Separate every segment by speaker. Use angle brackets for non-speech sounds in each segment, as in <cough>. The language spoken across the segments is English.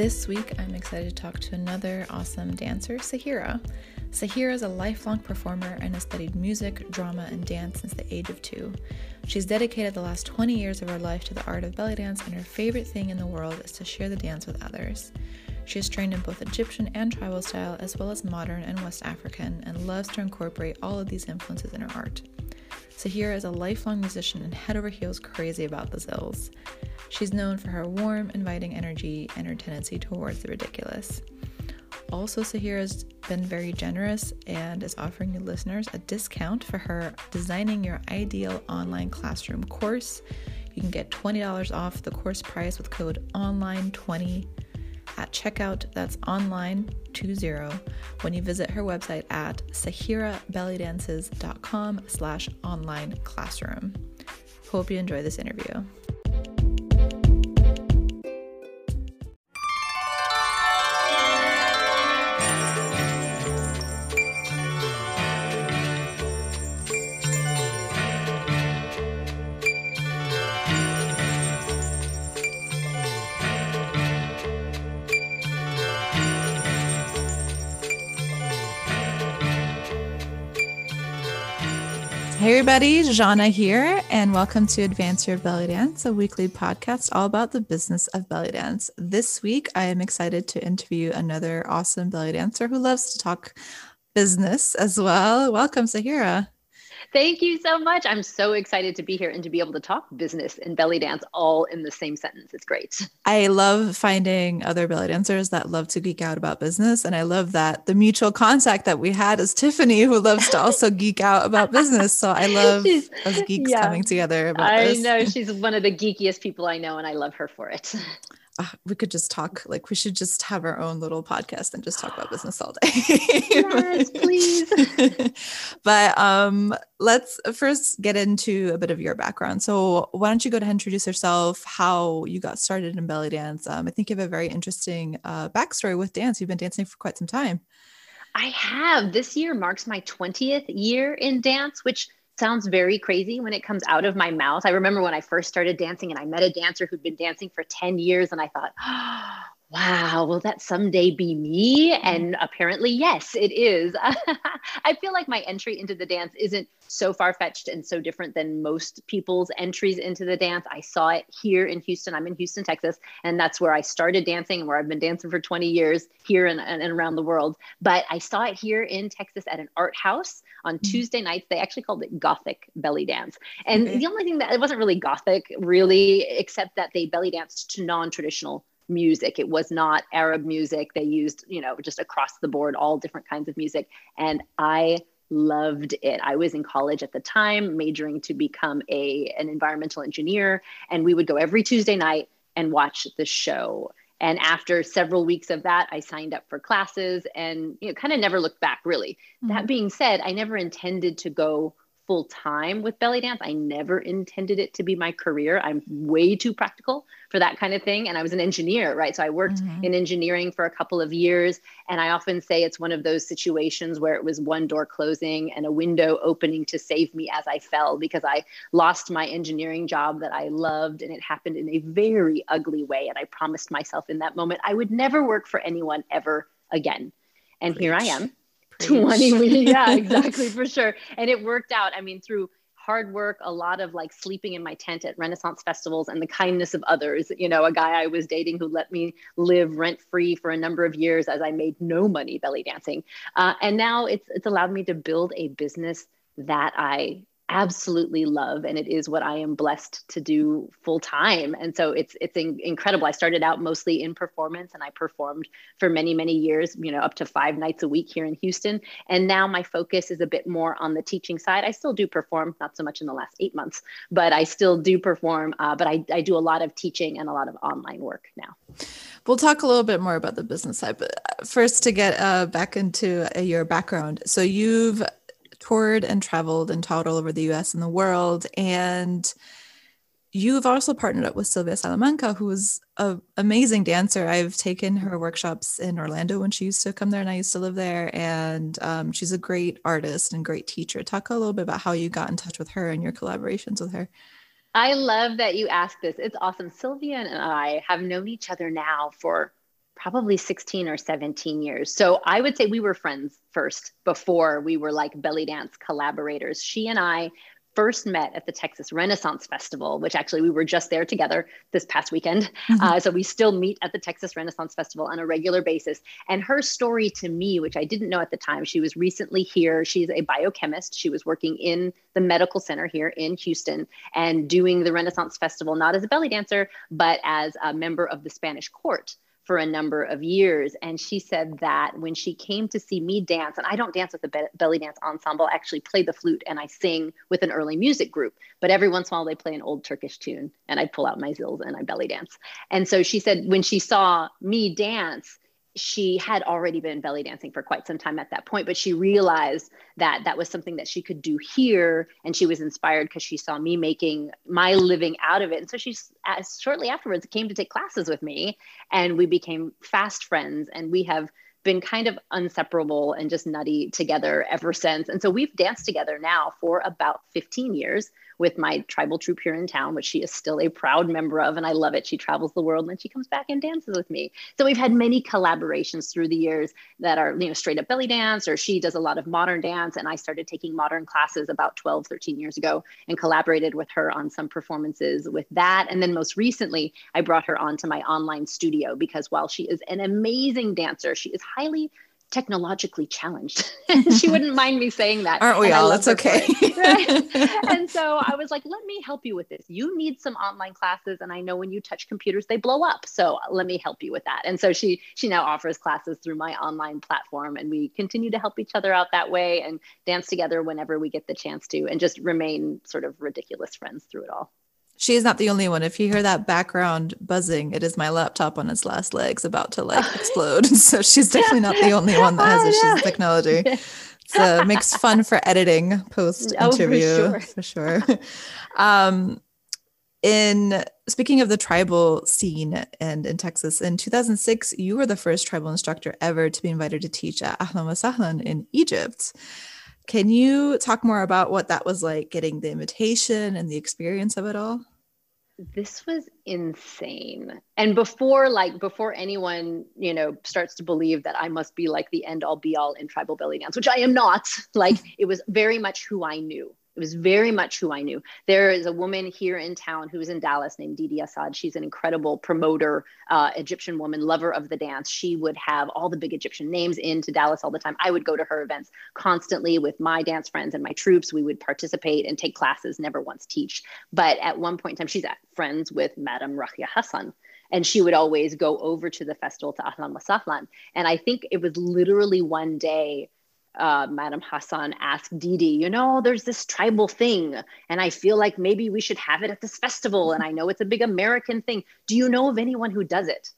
Speaker 1: This week, I'm excited to talk to another awesome dancer, Sahira. Sahira is a lifelong performer and has studied music, drama, and dance since the age of two. She's dedicated the last 20 years of her life to the art of belly dance, and her favorite thing in the world is to share the dance with others. She is trained in both Egyptian and tribal style, as well as modern and West African, and loves to incorporate all of these influences in her art. Sahira is a lifelong musician and head over heels crazy about the zills. She's known for her warm, inviting energy and her tendency towards the ridiculous. Also, Sahira's been very generous and is offering you listeners a discount for her Designing Your Ideal Online Classroom course. You can get $20 off the course price with code ONLINE20 at checkout. That's online 20 when you visit her website at sahirabellydances.com slash online classroom. Hope you enjoy this interview. Hey everybody, Jana here, and welcome to Advance Your Belly Dance, a weekly podcast all about the business of belly dance. This week, I am excited to interview another awesome belly dancer who loves to talk business as well. Welcome, Sahira.
Speaker 2: Thank you so much. I'm so excited to be here and to be able to talk business and belly dance all in the same sentence. It's great.
Speaker 1: I love finding other belly dancers that love to geek out about business. And I love that the mutual contact that we had is Tiffany, who loves to also <laughs> geek out about business. So I love us geeks yeah, coming together
Speaker 2: I
Speaker 1: this.
Speaker 2: know <laughs> she's one of the geekiest people I know, and I love her for it. <laughs>
Speaker 1: uh, we could just talk like we should just have our own little podcast and just talk about business all <gasps> day.
Speaker 2: Yes please. <laughs>
Speaker 1: But um let's first get into a bit of your background. So why don't you go ahead and introduce yourself how you got started in belly dance? Um, i think you have a very interesting uh, backstory with dance. You've been dancing for quite some time.
Speaker 2: I have. This year marks my 20th year in dance which sounds very crazy when it comes out of my mouth. I remember when I first started dancing and I met a dancer who'd been dancing for 10 years and I thought, <gasps> oh, wow, will that someday be me? Mm-hmm. And apparently, yes, it is. <laughs> I feel like my entry into the dance isn't so far fetched and so different than most people's entries into the dance. I saw it here in Houston. I'm in Houston, Texas, and that's where I started dancing, where I've been dancing for 20 years here and, and around the world. But I saw it here in Texas at an art house on mm-hmm. Tuesday nights. They actually called it Gothic belly dance. And okay. the only thing that it wasn't really Gothic, really, except that they belly danced to non traditional music. It was not Arab music. They used, you know, just across the board, all different kinds of music. And I loved it. I was in college at the time, majoring to become a an environmental engineer, and we would go every Tuesday night and watch the show. And after several weeks of that, I signed up for classes and you know kind of never looked back really. Mm-hmm. That being said, I never intended to go full time with belly dance. I never intended it to be my career. I'm way too practical for that kind of thing. And I was an engineer, right? So I worked mm-hmm. in engineering for a couple of years. And I often say it's one of those situations where it was one door closing and a window opening to save me as I fell because I lost my engineering job that I loved. And it happened in a very ugly way. And I promised myself in that moment I would never work for anyone ever again. And Preach. here I am 20 weeks. <laughs> Yeah, exactly, for sure. And it worked out. I mean, through hard work, a lot of like sleeping in my tent at Renaissance festivals and the kindness of others. You know, a guy I was dating who let me live rent free for a number of years as I made no money belly dancing. Uh, and now it's, it's allowed me to build a business that I absolutely love and it is what i am blessed to do full time and so it's it's in, incredible. I started out mostly in performance and i performed for many many years you know up to five nights a week here in houston. And now my focus is a bit more on the teaching side. I still do perform not so much in the last eight months but i still do perform uh, but I, I do a lot of teaching and a lot of online work now.
Speaker 1: We'll talk a little bit more about the business side, but first to get uh, back into uh, your background. So you've toured and traveled and taught all over the US and the world. And you've also partnered up with Sylvia Salamanca, who's an amazing dancer. I've taken her workshops in Orlando when she used to come there, and I used to live there. And um, she's a great artist and great teacher. Talk a little bit about how you got in touch with her and your collaborations with her.
Speaker 2: I love that you asked this. It's awesome. Sylvia and I have known each other now for probably 16 or 17 years. So I would say we were friends first before we were like belly dance collaborators. She and I first met at the Texas Renaissance Festival, which actually we were just there together this past weekend. Mm-hmm. Uh, so we still meet at the Texas Renaissance Festival on a regular basis. And her story to me, which I didn't know at the time, she was recently here. She's a biochemist. She was working in the medical center here in Houston and doing the Renaissance Festival, not as a belly dancer, but as a member of the Spanish court for a number of years. And she said that when she came to see me dance, and I don't dance with the be- belly dance ensemble, I actually play the flute and I sing with an early music group. But every once in a while, they play an old Turkish tune and I pull out my zills and I belly dance. And so she said when she saw me dance, she had already been belly dancing for quite some time at that point, but she realized that that was something that she could do here. And she was inspired because she saw me making my living out of it. And so she uh, shortly afterwards came to take classes with me and we became fast friends. And we have been kind of inseparable and just nutty together ever since. And so we've danced together now for about 15 years with my tribal troupe here in town, which she is still a proud member of. And I love it. She travels the world and then she comes back and dances with me. So we've had many collaborations through the years that are, you know, straight up belly dance, or she does a lot of modern dance. And I started taking modern classes about 12, 13 years ago and collaborated with her on some performances with that. And then most recently, I brought her onto my online studio because while she is an amazing dancer, she is highly technologically challenged. <laughs> <laughs> she wouldn't mind me saying that.
Speaker 1: Aren't we all? That's okay. <laughs>
Speaker 2: right? And so I was like, let me help you with this. You need some online classes. And I know when you touch computers, they blow up. So let me help you with that. And so she she now offers classes through my online platform. And we continue to help each other out that way and dance together whenever we get the chance to and just remain sort of ridiculous friends through it all
Speaker 1: she is not the only one. If you hear that background buzzing, it is my laptop on its last legs about to like <laughs> explode. <laughs> so she's definitely not the <laughs> only one that has issues with technology. So it makes fun for editing post interview oh, for sure. For sure. um, in speaking of the tribal scene and in Texas, in 2006, you were the first tribal instructor ever to be invited to teach at Ahlan wa Sahlan in Egypt. Can you talk more about what that was like getting the invitation and the experience of it all?
Speaker 2: This was insane. And before like before anyone you know starts to believe that i must be like the end all be all in tribal belly dance which i am not <laughs> like it was very much who i knew it was very much who I knew. There is a woman here in town who's in Dallas named Didi Assad. She's an incredible promoter, uh, Egyptian woman, lover of the dance. She would have all the big Egyptian names into Dallas all the time. I would go to her events constantly with my dance friends and my troupes. We would participate and take classes, never once teach. But at one point in time, she's friends with Madame Raqia Hassan and she would always go over to the festival to Ahlan wa Sahlan. And I think it was literally one day uh, Madam Hassan asked Didi, you know, there's this tribal thing, and I feel like maybe we should have it at this festival. And I know it's a big American thing. Do you know of anyone who does it?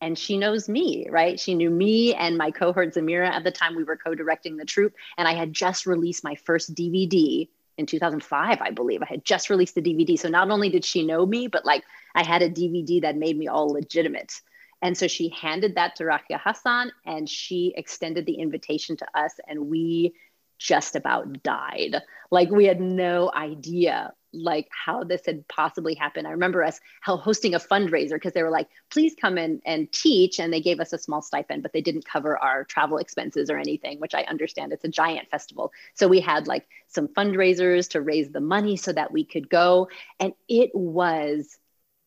Speaker 2: And she knows me, right? She knew me and my cohort Zamira at the time we were co directing the troupe. And I had just released my first DVD in 2005, I believe. I had just released the DVD. So not only did she know me, but like I had a DVD that made me all legitimate. And so she handed that to Raqia Hassan and she extended the invitation to us, and we just about died. Like we had no idea like how this had possibly happened. I remember us hosting a fundraiser because they were like, please come in and teach. And they gave us a small stipend, but they didn't cover our travel expenses or anything, which I understand it's a giant festival. So we had like some fundraisers to raise the money so that we could go. And it was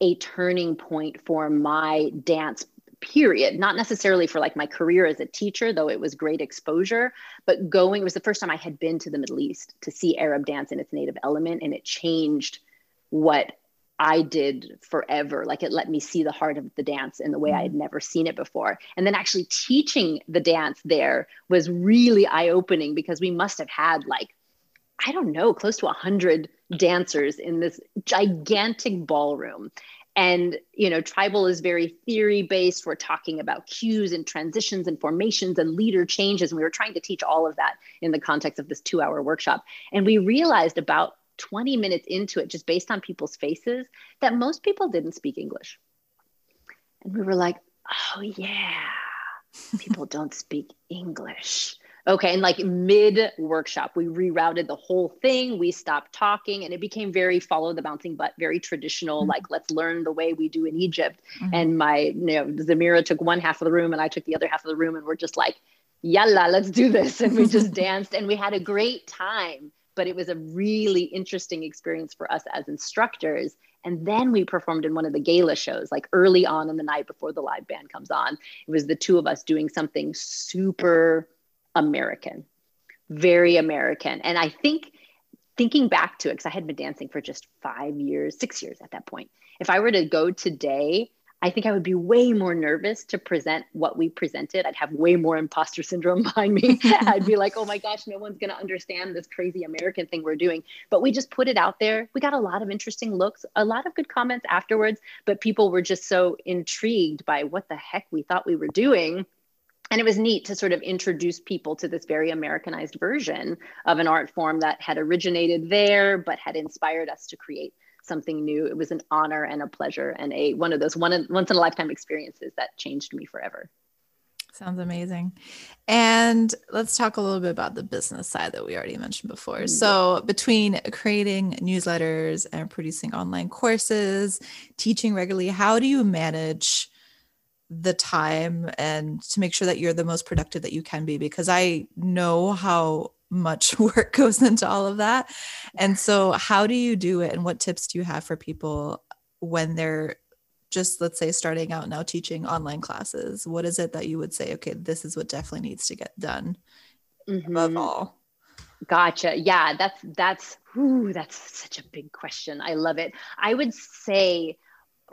Speaker 2: a turning point for my dance period not necessarily for like my career as a teacher though it was great exposure but going it was the first time i had been to the middle east to see arab dance in its native element and it changed what i did forever. Like it let me see the heart of the dance in the way i had mm-hmm. never seen it before. And then actually teaching the dance there was really eye-opening because we must have had like i don't know close to 100 dancers in this gigantic ballroom. And you know tribal is very theory based we're talking about cues and transitions and formations and leader changes. And we were trying to teach all of that in the context of this two hour workshop. And we realized about 20 minutes into it just based on people's faces that most people didn't speak english. And we were like oh yeah people don't speak english Okay. And like mid workshop, we rerouted the whole thing. We stopped talking and it became very follow the bouncing butt, very traditional, mm-hmm. like let's learn the way we do in Egypt. Mm-hmm. And my, you know, Zamira took one half of the room and I took the other half of the room and we're just like, yalla, let's do this. And we just <laughs> danced and we had a great time. But it was a really interesting experience for us as instructors. And then we performed in one of the gala shows, like early on in the night before the live band comes on. It was the two of us doing something super American, very American. And I think thinking back to it, because I had been dancing for just five years, six years at that point. If I were to go today, I think I would be way more nervous to present what we presented. I'd have way more imposter <laughs> syndrome behind me. <laughs> I'd be like, oh my gosh, no one's going to understand this crazy American thing we're doing. But we just put it out there. We got a lot of interesting looks, a lot of good comments afterwards, but people were just so intrigued by what the heck we thought we were doing and it was neat to sort of introduce people to this very Americanized version of an art form that had originated there, but had inspired us to create something new. It was an honor and a pleasure and a one of those one once in a lifetime experiences that changed me forever.
Speaker 1: Sounds amazing. And let's talk a little bit about the business side that we already mentioned before. Mm-hmm. So, between creating newsletters and producing online courses, teaching regularly, how do you manage the time and to make sure that you're the most productive that you can be because I know how much <laughs> work goes into all of that. And so how do you do it and what tips do you have for people when they're just let's say starting out now teaching online classes? What is it that you would say okay, this is what definitely needs to get done mm-hmm. above all?
Speaker 2: Gotcha. Yeah, that's that's ooh, that's such a big question. I love it. I would say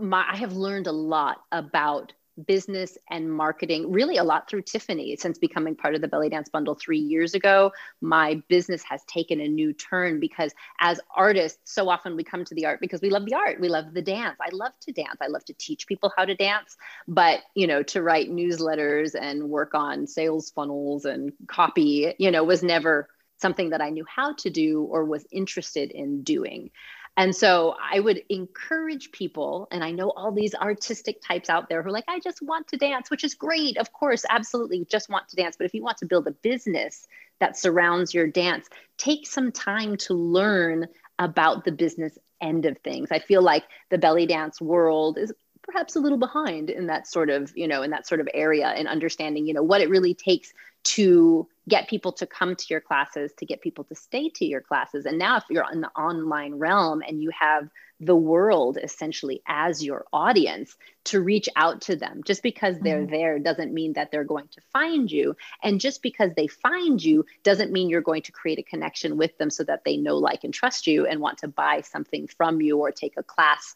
Speaker 2: my I have learned a lot about business and marketing really a lot through Tiffany since becoming part of the Belly Dance Bundle three years ago. My business has taken a new turn because as artists, so often we come to the art because we love the art, we love the dance. I love to dance. I love to teach people how to dance, but you know, to write newsletters and work on sales funnels and copy, you know, was never something that I knew how to do or was interested in doing. And so I would encourage people, and I know all these artistic types out there who are like, I just want to dance, which is great. Of course, absolutely, just want to dance. But if you want to build a business that surrounds your dance, take some time to learn about the business end of things. I feel like the belly dance world is perhaps a little behind in that sort of, you know, in that sort of area and understanding, you know, what it really takes to get people to come to your classes, to get people to stay to your classes. And now, if you're in the online realm and you have the world essentially as your audience, to reach out to them. Just because they're mm-hmm. there doesn't mean that they're going to find you. And just because they find you doesn't mean you're going to create a connection with them so that they know, like, and trust you and want to buy something from you or take a class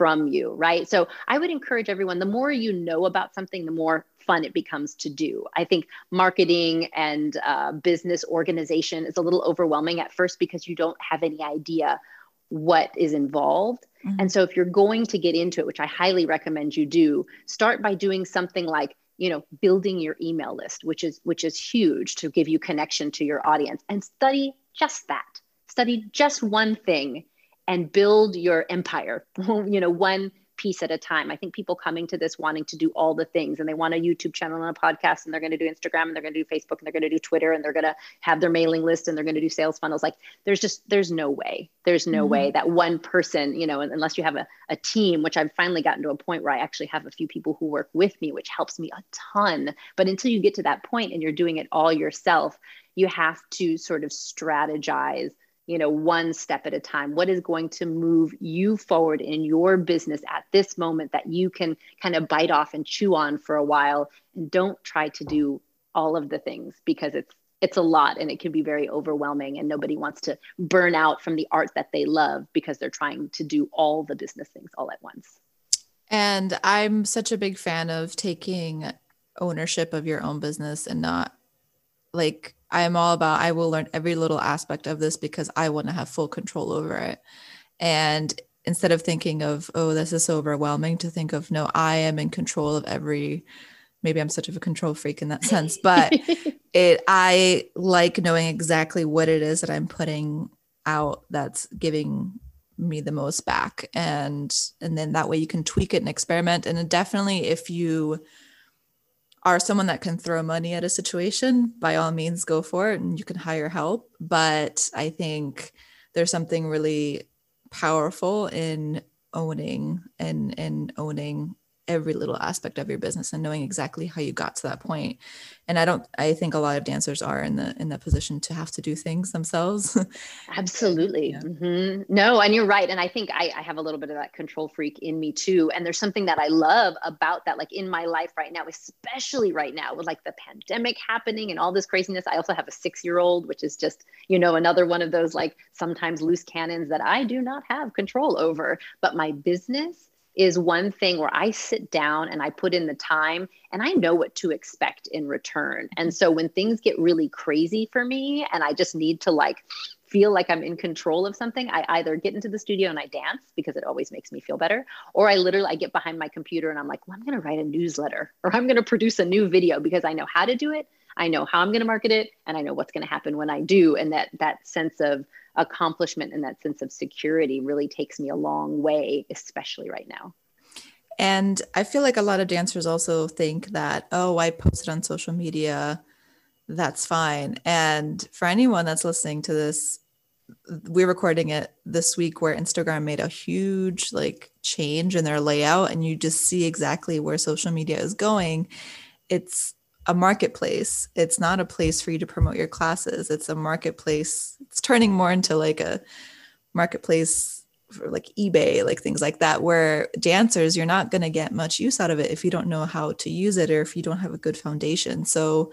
Speaker 2: from you, right? So I would encourage everyone the more you know about something, the more fun it becomes to do. I think marketing and uh, business organization is a little overwhelming at first because you don't have any idea what is involved. Mm-hmm. And so if you're going to get into it, which I highly recommend you do, start by doing something like you know building your email list which is which is huge to give you connection to your audience and study just that study just one thing and build your empire, <laughs> you know, one piece at a time. I think people coming to this wanting to do all the things and they want a YouTube channel and a podcast and they're going to do Instagram and they're going to do Facebook and they're going to do Twitter and they're going to have their mailing list and they're going to do sales funnels. Like there's just, there's no way, there's no mm-hmm. way that one person, you know, unless you have a, a team, which I've finally gotten to a point where I actually have a few people who work with me, which helps me a ton. But until you get to that point and you're doing it all yourself, you have to sort of strategize you know one step at a time? What is going to move you forward in your business at this moment that you can kind of bite off and chew on for a while? And don't try to do all of the things because it's it's a lot and it can be very overwhelming and nobody wants to burn out from the art that they love because they're trying to do all the business things all at once.
Speaker 1: And i'm such a big fan of taking ownership of your own business and not like I am all about I will learn every little aspect of this because I want to have full control over it. And instead of thinking of, oh, this is so overwhelming, to think of, no, I am in control of every maybe I'm such of a control freak in that sense, but <laughs> it I like knowing exactly what it is that I'm putting out that's giving me the most back and and then that way you can tweak it and experiment and definitely if you are someone that can throw money at a situation, by all means, go for it and you can hire help. But I think there's something really powerful in owning and and owning every little aspect of your business and knowing exactly how you got to that point. And i don't i think a lot of dancers are in the in that position to have to do things themselves. <laughs>
Speaker 2: Absolutely. Yeah. mm-hmm. no and you're right. And i think I, I have a little bit of that control freak in me too. And there's something that i love about that like in my life right now especially right now with like the pandemic happening and all this craziness. I also have a six year old which is just you know another one of those like sometimes loose cannons that i do not have control over. But my business is one thing where I sit down and I put in the time and I know what to expect in return. And so when things get really crazy for me and I just need to like feel like I'm in control of something, I either get into the studio and I dance because it always makes me feel better, or I literally I get behind my computer and I'm like, well, I'm going to write a newsletter <laughs> or I'm going to produce a new video because I know how to do it. I know how I'm going to market it and I know what's going to happen when I do. And that that sense of accomplishment and that sense of security really takes me a long way, especially right now.
Speaker 1: And I feel like a lot of dancers also think that, oh, I posted on social media, that's fine. And for anyone that's listening to this, we're recording it this week where Instagram made a huge like change in their layout and you just see exactly where social media is going. It's a marketplace. It's not a place for you to promote your classes. It's a marketplace. It's turning more into like a marketplace for like eBay, like things like that, where dancers, you're not going to get much use out of it if you don't know how to use it or if you don't have a good foundation. So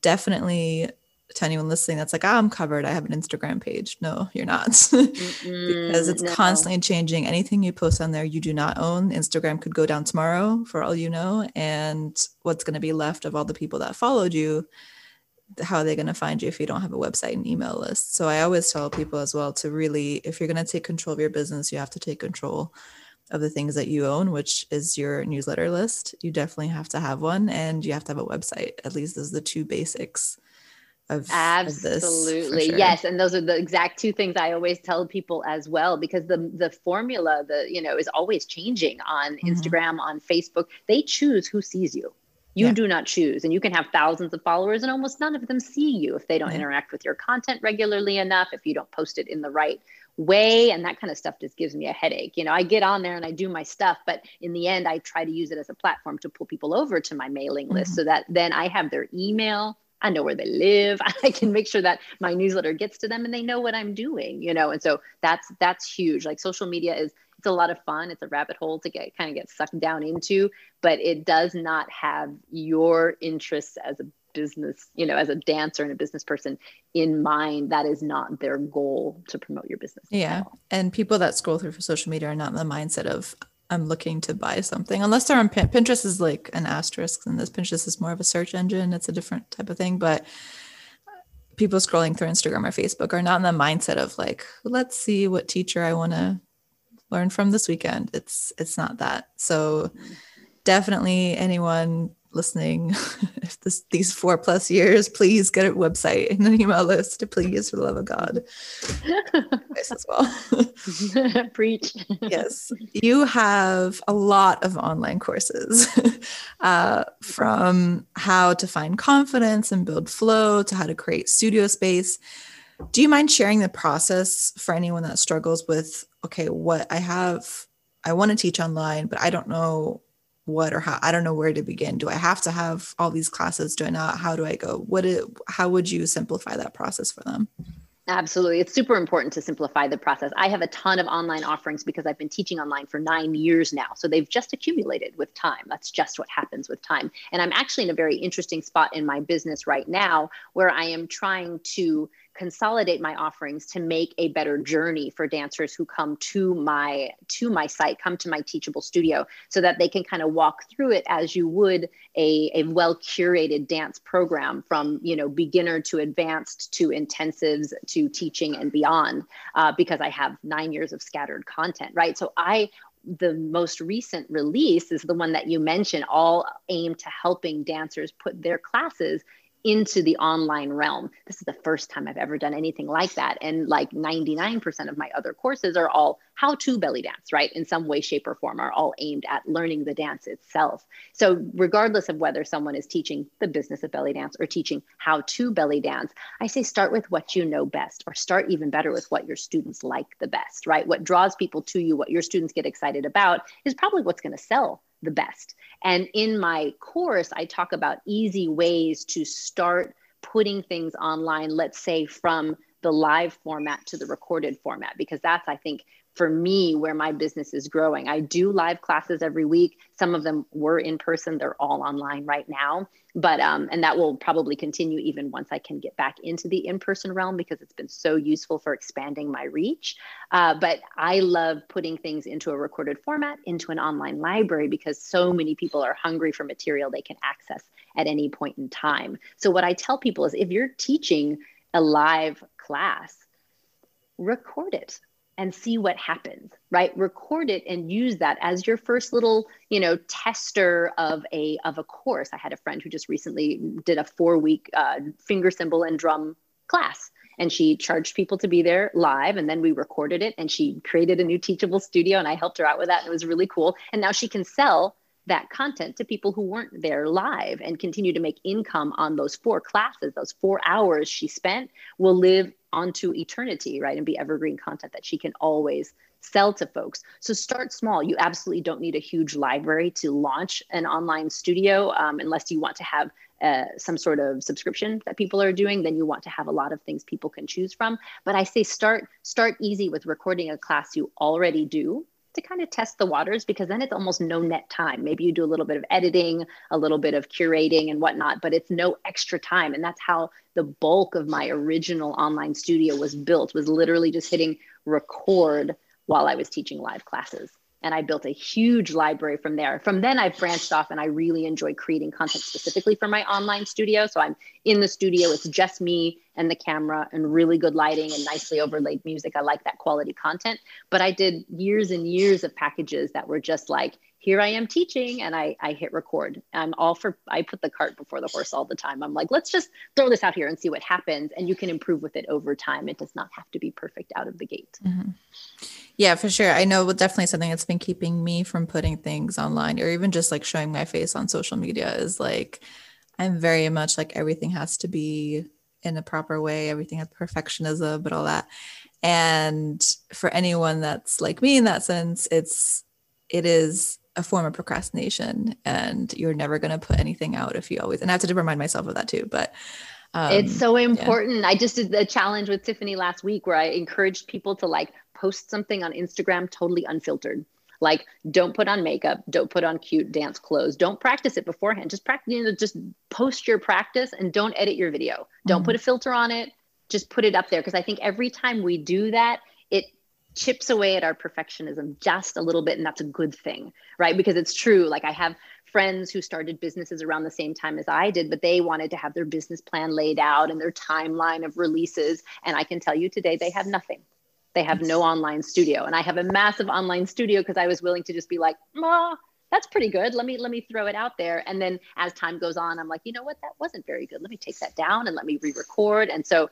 Speaker 1: definitely to anyone listening that's like, oh, I'm covered. I have an Instagram page. No, you're not. <laughs> because it's no. constantly changing. Anything you post on there, you do not own. Instagram could go down tomorrow for all you know. And what's going to be left of all the people that followed you, how are they going to find you if you don't have a website and email list? So I always tell people as well to really, if you're going to take control of your business, you have to take control of the things that you own, which is your newsletter list. You definitely have to have one and you have to have a website. At least those are the two basics of
Speaker 2: absolutely sure. yes and those are the exact two things i always tell people as well because the the formula the you know is always changing on mm-hmm. instagram on facebook they choose who sees you you yeah. do not choose and you can have thousands of followers and almost none of them see you if they don't yeah. interact with your content regularly enough if you don't post it in the right way and that kind of stuff just gives me a headache you know i get on there and i do my stuff but in the end i try to use it as a platform to pull people over to my mailing list mm-hmm. so that then i have their email I know where they live. <laughs> I can make sure that my newsletter gets to them and they know what I'm doing, you know. And so that's that's huge. Like social media is it's a lot of fun. It's a rabbit hole to get kind of get sucked down into, but it does not have your interests as a business, you know, as a dancer and a business person in mind. That is not their goal to promote your business.
Speaker 1: Yeah. And people that scroll through for social media are not in the mindset of I'm looking to buy something, unless they're on Pin- Pinterest is like an asterisk, and this Pinterest is more of a search engine. It's a different type of thing, but people scrolling through Instagram or Facebook are not in the mindset of like, let's see what teacher I want to learn from this weekend. It's it's not that. So definitely anyone listening, <laughs> if this these four plus years, please get a website and an email list, please, for the love of God. as
Speaker 2: well. <laughs> Preach.
Speaker 1: yes. You have a lot of online courses <laughs> uh, from how to find confidence and build flow to how to create studio space. Do you mind sharing the process for anyone that struggles with, okay, what I have, I want to teach online, but I don't know what or how i don't know where to begin do i have to have all these classes do i not how do i go what it, how would you simplify that process for them
Speaker 2: Absolutely. It's super important to simplify the process. I have a ton of online offerings because I've been teaching online for nine years now. So they've just accumulated with time. That's just what happens with time. And I'm actually in a very interesting spot in my business right now where I am trying to consolidate my offerings to make a better journey for dancers who come to my to my site come to my teachable studio so that they can kind of walk through it as you would a, a well curated dance program from you know beginner to advanced to intensives to teaching and beyond uh, because i have nine years of scattered content right? So i the most recent release is the one that you mentioned all aimed to helping dancers put their classes into the online realm. This is the first time I've ever done anything like that. And like 99% of my other courses are all how to belly dance, right? In some way, shape, or form, are all aimed at learning the dance itself. So, regardless of whether someone is teaching the business of belly dance or teaching how to belly dance, I say start with what you know best, or start even better with what your students like the best, right? What draws people to you, what your students get excited about, is probably what's going to sell the best. And in my course, I talk about easy ways to start putting things online, let's say from the live format to the recorded format, because that's, I think, for me where my business is growing. I do live classes every week. Some of them were in person, they're all online right now. But, um, and that will probably continue even once I can get back into the in person realm because it's been so useful for expanding my reach. Uh, but I love putting things into a recorded format, into an online library because so many people are hungry for material they can access at any point in time. So, what I tell people is if you're teaching a live class, record it and see what happens right? Record it and use that as your first little you know tester of a of a course. I had a friend who just recently did a four week uh, finger cymbal and drum class and she charged people to be there live and then we recorded it and she created a new teachable studio and i helped her out with that and it was really cool. And now she can sell that content to people who weren't there live and continue to make income on those four classes those four hours she spent will live onto eternity, right? And be evergreen content that she can always sell to folks. So start small. You absolutely don't need a huge library to launch an online studio um, unless you want to have uh, some sort of subscription that people are doing. Then you want to have a lot of things people can choose from. But I say start start easy with recording a class you already do to kind of test the waters because then it's almost no net time. Maybe you do a little bit of editing, a little bit of curating and whatnot, but it's no extra time. And that's how the bulk of my original online studio was built, was literally just hitting record while I was teaching live classes and I built a huge library from there. From then, I've branched off and I really enjoy creating content specifically for my online studio. So I'm in the studio, it's just me and the camera and really good lighting and nicely overlaid music. I like that quality content. But I did years and years of packages that were just like, here I am teaching and I, I hit record. I'm all for, I put the cart before the horse all the time. I'm like, let's just throw this out here and see what happens. And you can improve with it over time. It does not have to be perfect out of the gate.
Speaker 1: Mm-hmm. Yeah, for sure. I know definitely something that's been keeping me from putting things online or even just like showing my face on social media is like, I'm very much like everything has to be in a proper way, everything has perfectionism, but all that. And for anyone that's like me in that sense, it's, it is a form of procrastination and you're never going to put anything out if you always and i have to remind myself of that too but
Speaker 2: um, it's so important yeah. i just did the challenge with tiffany last week where i encouraged people to like post something on instagram totally unfiltered. Like don't put on makeup don't put on cute dance clothes don't practice it beforehand. Just practice you know just post your practice and don't edit your video. Don't mm-hmm. put a filter on it just put it up there. Because i think every time we do that it chips away at our perfectionism just a little bit and that's a good thing right? Because it's true. Like i have friends who started businesses around the same time as i did but they wanted to have their business plan laid out and their timeline of releases and i can tell you today they have nothing they have no online studio. And i have a massive online studio because i was willing to just be like ma that's pretty good. Let me let me throw it out there. And then as time goes on i'm like you know what? That wasn't very good. Let me take that down and let me re-record. And so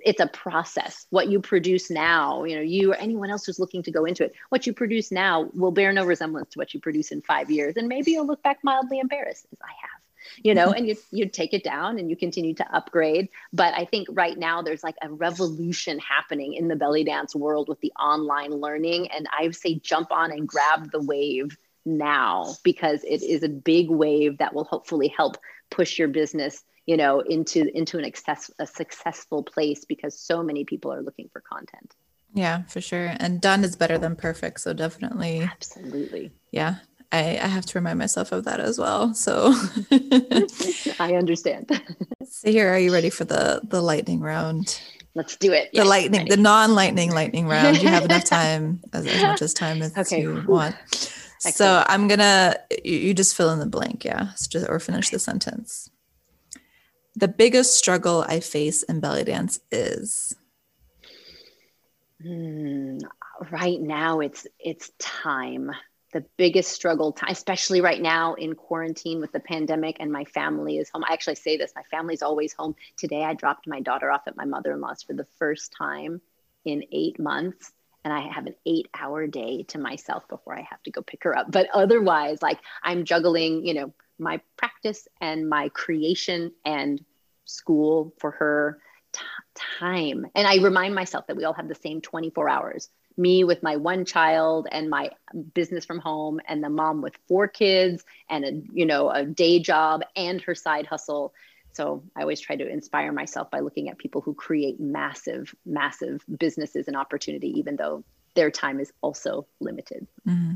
Speaker 2: it's a process. What you produce now you know you or anyone else who's looking to go into it what you produce now will bear no resemblance to what you produce in five years. And maybe you'll look back mildly embarrassed as i have you know mm-hmm. and you you take it down and you continue to upgrade. But i think right now there's like a revolution happening in the belly dance world with the online learning. And i say jump on and grab the wave now because it is a big wave that will hopefully help push your business you know into into an access, a successful place because so many people are looking for content.
Speaker 1: Yeah for sure. And done is better than perfect so definitely
Speaker 2: absolutely.
Speaker 1: Yeah I, I have to remind myself of that as well so. <laughs>
Speaker 2: I understand. <laughs>
Speaker 1: So here are you ready for the the lightning round?
Speaker 2: Let's do it.
Speaker 1: The yes, lightning the non-lightning lightning round. You have enough time <laughs> as, as much as time as okay. you want. Excellent. so i'm gonna you, you just fill in the blank yeah? Just, or finish the sentence. The biggest struggle I face in belly dance is?
Speaker 2: Mm, right now, it's it's time. The biggest struggle especially right now in quarantine with the pandemic and my family is home. I actually say this, my family's always home. Today I dropped my daughter off at my mother-in-law's for the first time in eight months. And I have an eight hour day to myself before I have to go pick her up. But otherwise, like I'm juggling, you know, my practice and my creation and school for her t- time. And I remind myself that we all have the same 24 hours me with my one child and my business from home and the mom with four kids and a you know a day job and her side hustle. So i always try to inspire myself by looking at people who create massive massive businesses and opportunity even though their time is also limited. Mm-hmm.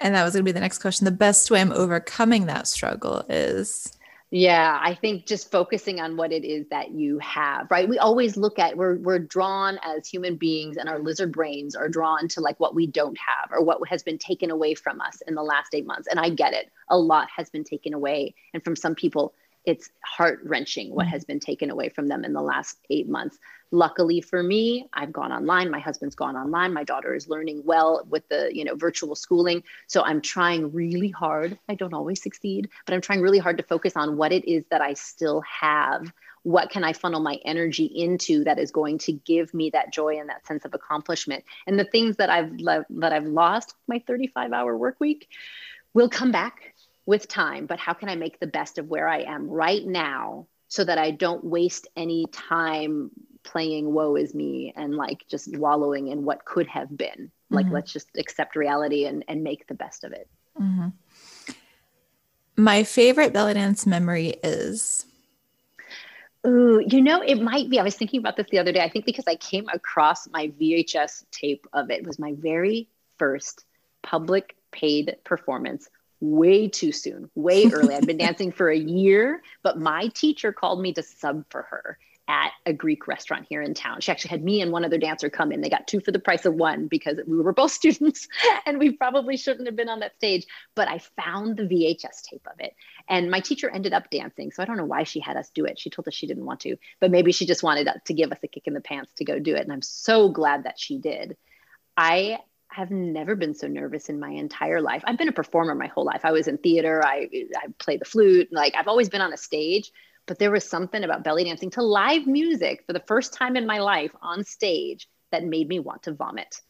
Speaker 1: and that was going to be the next question. The best way i'm overcoming that struggle is
Speaker 2: yeah, I think just focusing on what it is that you have, right? We always look at we're we're drawn as human beings and our lizard brains are drawn to like what we don't have or what has been taken away from us in the last 8 months. And I get it. A lot has been taken away and from some people it's heart wrenching what mm-hmm. has been taken away from them in the last eight months. Luckily for me, I've gone online. My husband's gone online. My daughter is learning well with the you know virtual schooling. So I'm trying really hard. I don't always succeed, but I'm trying really hard to focus on what it is that I still have. What can I funnel my energy into that is going to give me that joy and that sense of accomplishment? And the things that I've le- that I've lost my 35 hour work week will come back with time, but how can I make the best of where I am right now so that I don't waste any time playing woe is me and like just wallowing in what could have been. Like, mm-hmm. let's just accept reality and, and make the best of it. Mm-hmm.
Speaker 1: My favorite belly dance memory is.
Speaker 2: Ooh, you know, it might be. I was thinking about this the other day. I think because I came across my VHS tape of it. it was my very first public paid performance way too soon, way early. I'd been <laughs> dancing for a year, but my teacher called me to sub for her at a Greek restaurant here in town. She actually had me and one other dancer come in. They got two for the price of one because we were both <laughs> students and we probably shouldn't have been on that stage. But I found the VHS tape of it. And my teacher ended up dancing. So I don't know why she had us do it. She told us she didn't want to, but maybe she just wanted to give us a kick in the pants to go do it. And I'm so glad that she did. I have never been so nervous in my entire life. I've been a performer my whole life. I was in theater, I I played the flute, like I've always been on a stage, but there was something about belly dancing to live music for the first time in my life on stage that made me want to vomit.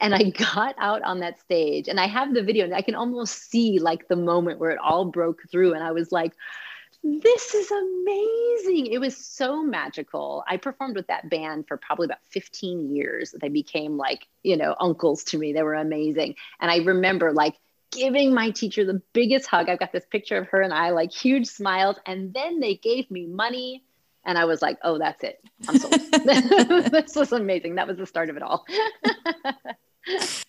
Speaker 2: And I <laughs> got out on that stage and I have the video and I can almost see like the moment where it all broke through and I was like this is amazing. It was so magical. I performed with that band for probably about 15 years. They became like, you know, uncles to me. They were amazing. And I remember like giving my teacher the biggest hug. I've got this picture of her and I, like huge smiles. And then they gave me money. And I was like, oh, that's it. I'm sold. <laughs> <laughs> this was amazing. That was the start of it all. <laughs>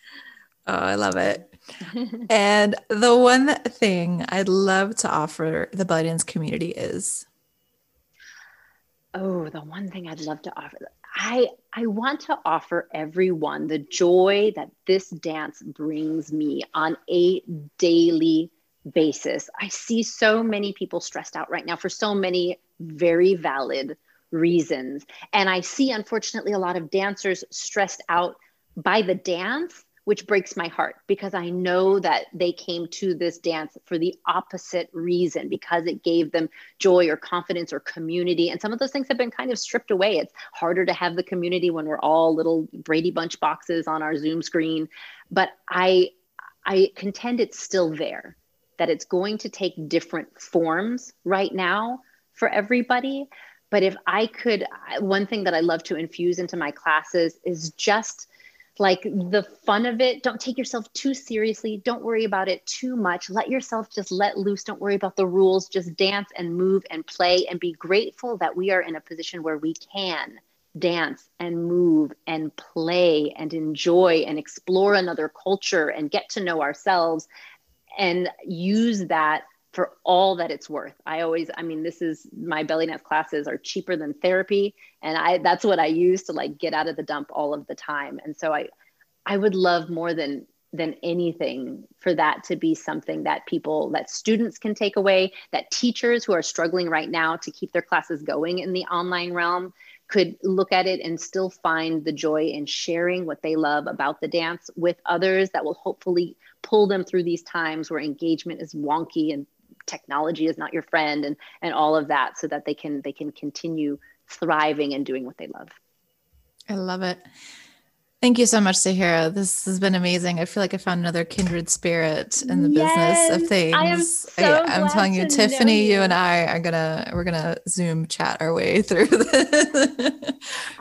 Speaker 1: Oh, I love it. <laughs> and the one thing I'd love to offer the belly community is
Speaker 2: Oh, the one thing I'd love to offer. I I want to offer everyone the joy that this dance brings me on a daily basis. I see so many people stressed out right now for so many very valid reasons. And I see unfortunately a lot of dancers stressed out by the dance which breaks my heart because I know that they came to this dance for the opposite reason because it gave them joy or confidence or community. And some of those things have been kind of stripped away. It's harder to have the community when we're all little Brady Bunch boxes on our Zoom screen. But I, I contend it's still there, that it's going to take different forms right now for everybody. But if I could, one thing that I love to infuse into my classes is just like the fun of it. Don't take yourself too seriously. Don't worry about it too much. Let yourself just let loose. Don't worry about the rules. Just dance and move and play and be grateful that we are in a position where we can dance and move and play and enjoy and explore another culture and get to know ourselves and use that for all that it's worth. I always, I mean, this is my belly dance classes are cheaper than therapy. And I, that's what I use to like get out of the dump all of the time. And so I, I would love more than, than anything for that to be something that people, that students can take away, that teachers who are struggling right now to keep their classes going in the online realm could look at it and still find the joy in sharing what they love about the dance with others that will hopefully pull them through these times where engagement is wonky and technology is not your friend and and all of that so that they can they can continue thriving and doing what they love
Speaker 1: i love it Thank you so much, Sahira. This has been amazing. I feel like I found another kindred spirit in the yes, business of things. I am so I, am telling you, Tiffany, you. you. and I are gonna we're gonna Zoom chat our way <laughs> through this.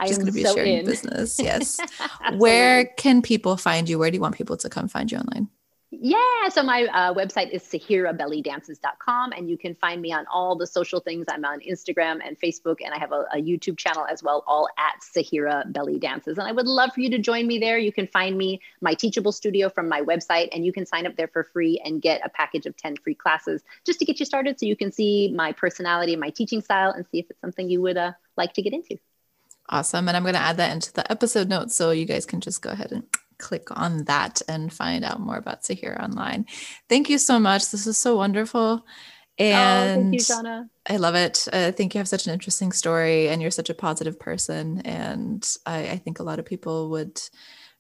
Speaker 1: Just gonna be so sharing in. business. Yes. <laughs> Where can people find you? Where do you want people to come find you online?
Speaker 2: Yeah, so my uh, website is sahirabellydances.com, and you can find me on all the social things. I'm on Instagram and Facebook, and I have a, a, YouTube channel as well, all at Sahira Belly Dances. And I would love for you to join me there. You can find me, my Teachable Studio, from my website, and you can sign up there for free and get a package of 10 free classes just to get you started so you can see my personality, my teaching style, and see if it's something you would uh, like to get into.
Speaker 1: Awesome. And I'm going to add that into the episode notes so you guys can just go ahead and click on that and find out more about Sahira online. Thank you so much. This is so wonderful. And oh, thank you, Jana. I love it. I think you have such an interesting story and you're such a positive person. And I, I think a lot of people would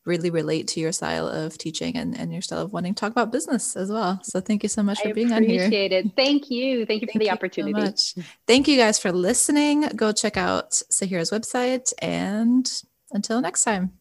Speaker 1: really relate to your style of teaching and, and your style of wanting to talk about business as well. So thank you so much for I being on here.
Speaker 2: Appreciate it. Thank you. Thank you thank for the opportunity.
Speaker 1: So thank you guys for listening. Go check out Sahira's website and until next time.